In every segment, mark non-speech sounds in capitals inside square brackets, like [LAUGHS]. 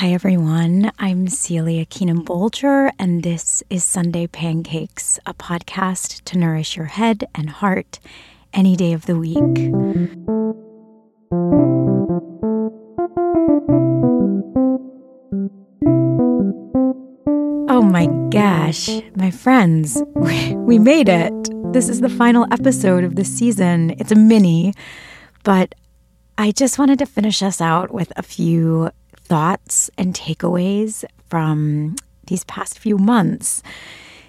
Hi, everyone. I'm Celia Keenan Bolger, and this is Sunday Pancakes, a podcast to nourish your head and heart any day of the week. Oh my gosh, my friends, [LAUGHS] we made it. This is the final episode of the season. It's a mini, but I just wanted to finish us out with a few thoughts and takeaways from these past few months.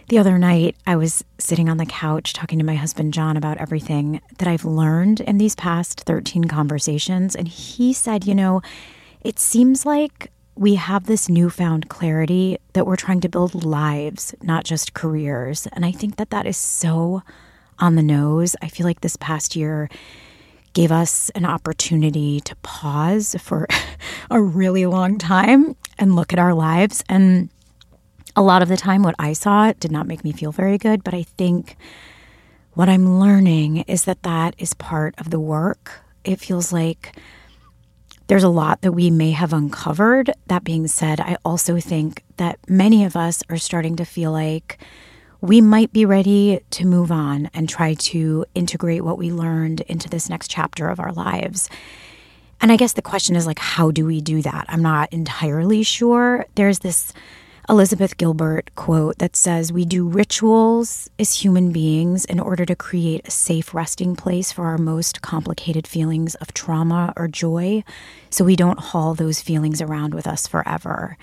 The other night, I was sitting on the couch talking to my husband, John, about everything that I've learned in these past 13 conversations. And he said, You know, it seems like we have this newfound clarity that we're trying to build lives, not just careers. And I think that that is so on the nose. I feel like this past year, gave us an opportunity to pause for [LAUGHS] a really long time and look at our lives. And a lot of the time, what I saw did not make me feel very good. But I think what I'm learning is that that is part of the work. It feels like there's a lot that we may have uncovered. That being said, I also think that many of us are starting to feel like we might be ready to move on and try to integrate what we learned into this next chapter of our lives. And I guess the question is like, how do we do that? I'm not entirely sure. There's this Elizabeth Gilbert quote that says, We do rituals as human beings in order to create a safe resting place for our most complicated feelings of trauma or joy, so we don't haul those feelings around with us forever.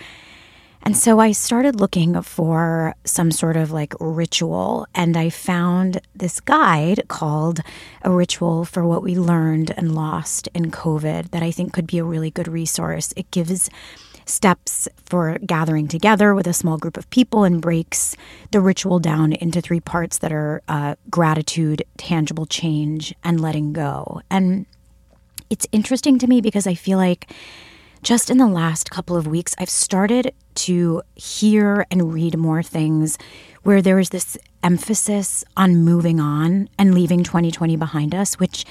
And so I started looking for some sort of like ritual, and I found this guide called A Ritual for What We Learned and Lost in COVID that I think could be a really good resource. It gives steps for gathering together with a small group of people and breaks the ritual down into three parts that are uh, gratitude, tangible change, and letting go. And it's interesting to me because I feel like just in the last couple of weeks, I've started to hear and read more things where there is this emphasis on moving on and leaving 2020 behind us, which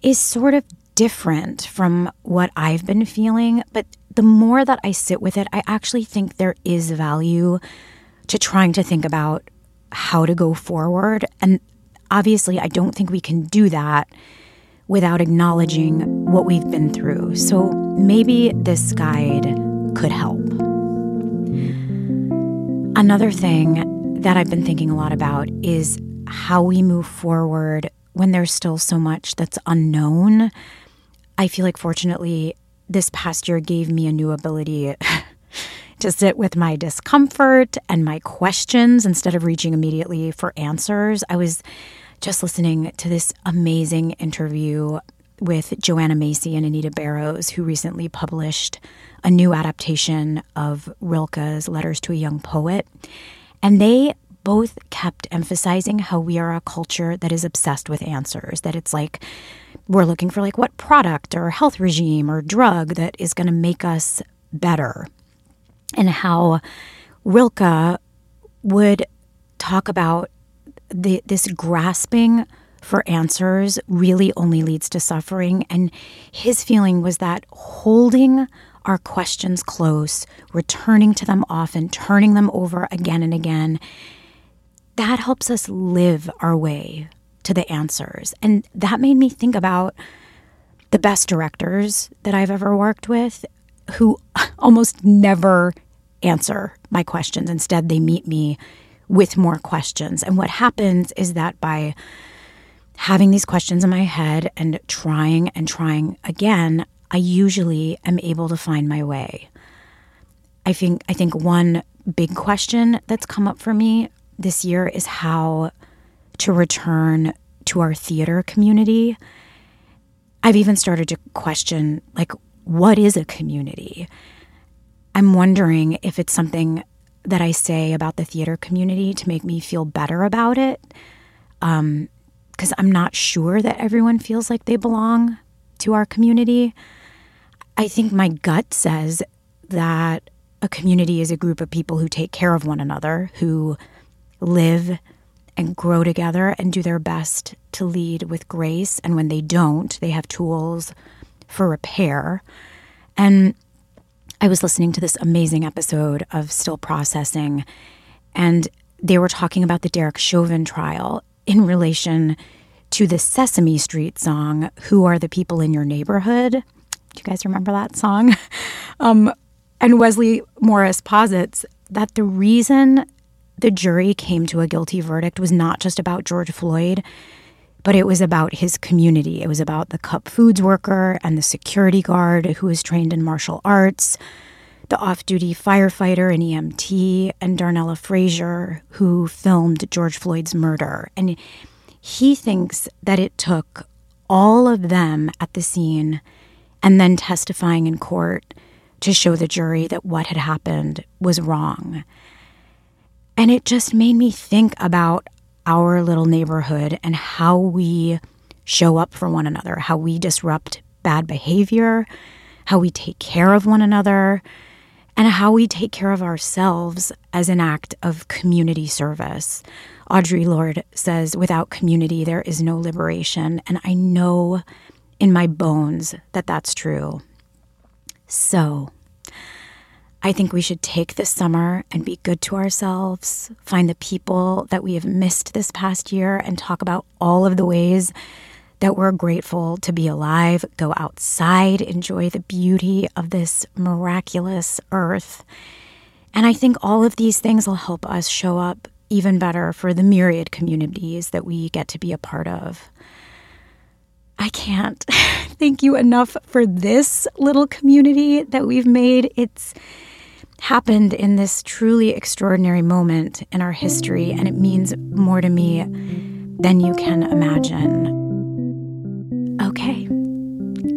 is sort of different from what I've been feeling. But the more that I sit with it, I actually think there is value to trying to think about how to go forward. And obviously, I don't think we can do that without acknowledging what we've been through. So maybe this guide could help. Another thing that I've been thinking a lot about is how we move forward when there's still so much that's unknown. I feel like, fortunately, this past year gave me a new ability [LAUGHS] to sit with my discomfort and my questions instead of reaching immediately for answers. I was just listening to this amazing interview with Joanna Macy and Anita Barrows, who recently published a new adaptation of Rilke's Letters to a Young Poet. And they both kept emphasizing how we are a culture that is obsessed with answers, that it's like we're looking for like what product or health regime or drug that is going to make us better. And how Rilke would talk about the, this grasping for answers really only leads to suffering. And his feeling was that holding our questions close, returning to them often, turning them over again and again, that helps us live our way to the answers. And that made me think about the best directors that I've ever worked with who [LAUGHS] almost never answer my questions. Instead, they meet me with more questions. And what happens is that by having these questions in my head and trying and trying again, I usually am able to find my way. I think I think one big question that's come up for me this year is how to return to our theater community. I've even started to question like what is a community? I'm wondering if it's something that I say about the theater community to make me feel better about it. Because um, I'm not sure that everyone feels like they belong to our community. I think my gut says that a community is a group of people who take care of one another, who live and grow together and do their best to lead with grace. And when they don't, they have tools for repair. And I was listening to this amazing episode of Still Processing, and they were talking about the Derek Chauvin trial in relation to the Sesame Street song, Who Are the People in Your Neighborhood? Do you guys remember that song? [LAUGHS] Um, and Wesley Morris posits that the reason the jury came to a guilty verdict was not just about George Floyd, but it was about his community. It was about the Cup Foods worker and the security guard who was trained in martial arts, the off duty firefighter and EMT, and Darnella Frazier, who filmed George Floyd's murder. And he thinks that it took all of them at the scene and then testifying in court to show the jury that what had happened was wrong. And it just made me think about our little neighborhood and how we show up for one another, how we disrupt bad behavior, how we take care of one another, and how we take care of ourselves as an act of community service. Audre Lorde says, without community, there is no liberation. And I know in my bones that that's true. So, I think we should take this summer and be good to ourselves, find the people that we have missed this past year, and talk about all of the ways that we're grateful to be alive, go outside, enjoy the beauty of this miraculous earth. And I think all of these things will help us show up even better for the myriad communities that we get to be a part of. I can't [LAUGHS] thank you enough for this little community that we've made. It's happened in this truly extraordinary moment in our history, and it means more to me than you can imagine. Okay,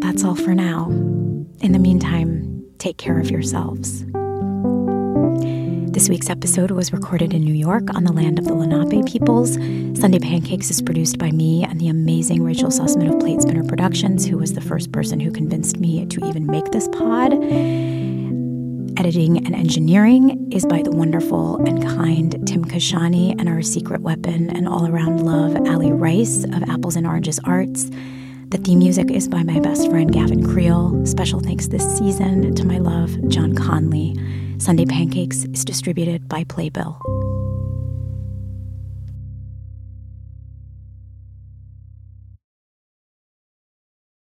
that's all for now. In the meantime, take care of yourselves. This week's episode was recorded in New York on the land of the Lenape peoples. Sunday Pancakes is produced by me and the amazing Rachel Sussman of Plate Spinner Productions, who was the first person who convinced me to even make this pod. Editing and engineering is by the wonderful and kind Tim Kashani and our secret weapon and all around love, Ali Rice of Apples and Oranges Arts. The theme music is by my best friend Gavin Creel. Special thanks this season to my love, John Conlee. Sunday Pancakes is distributed by Playbill.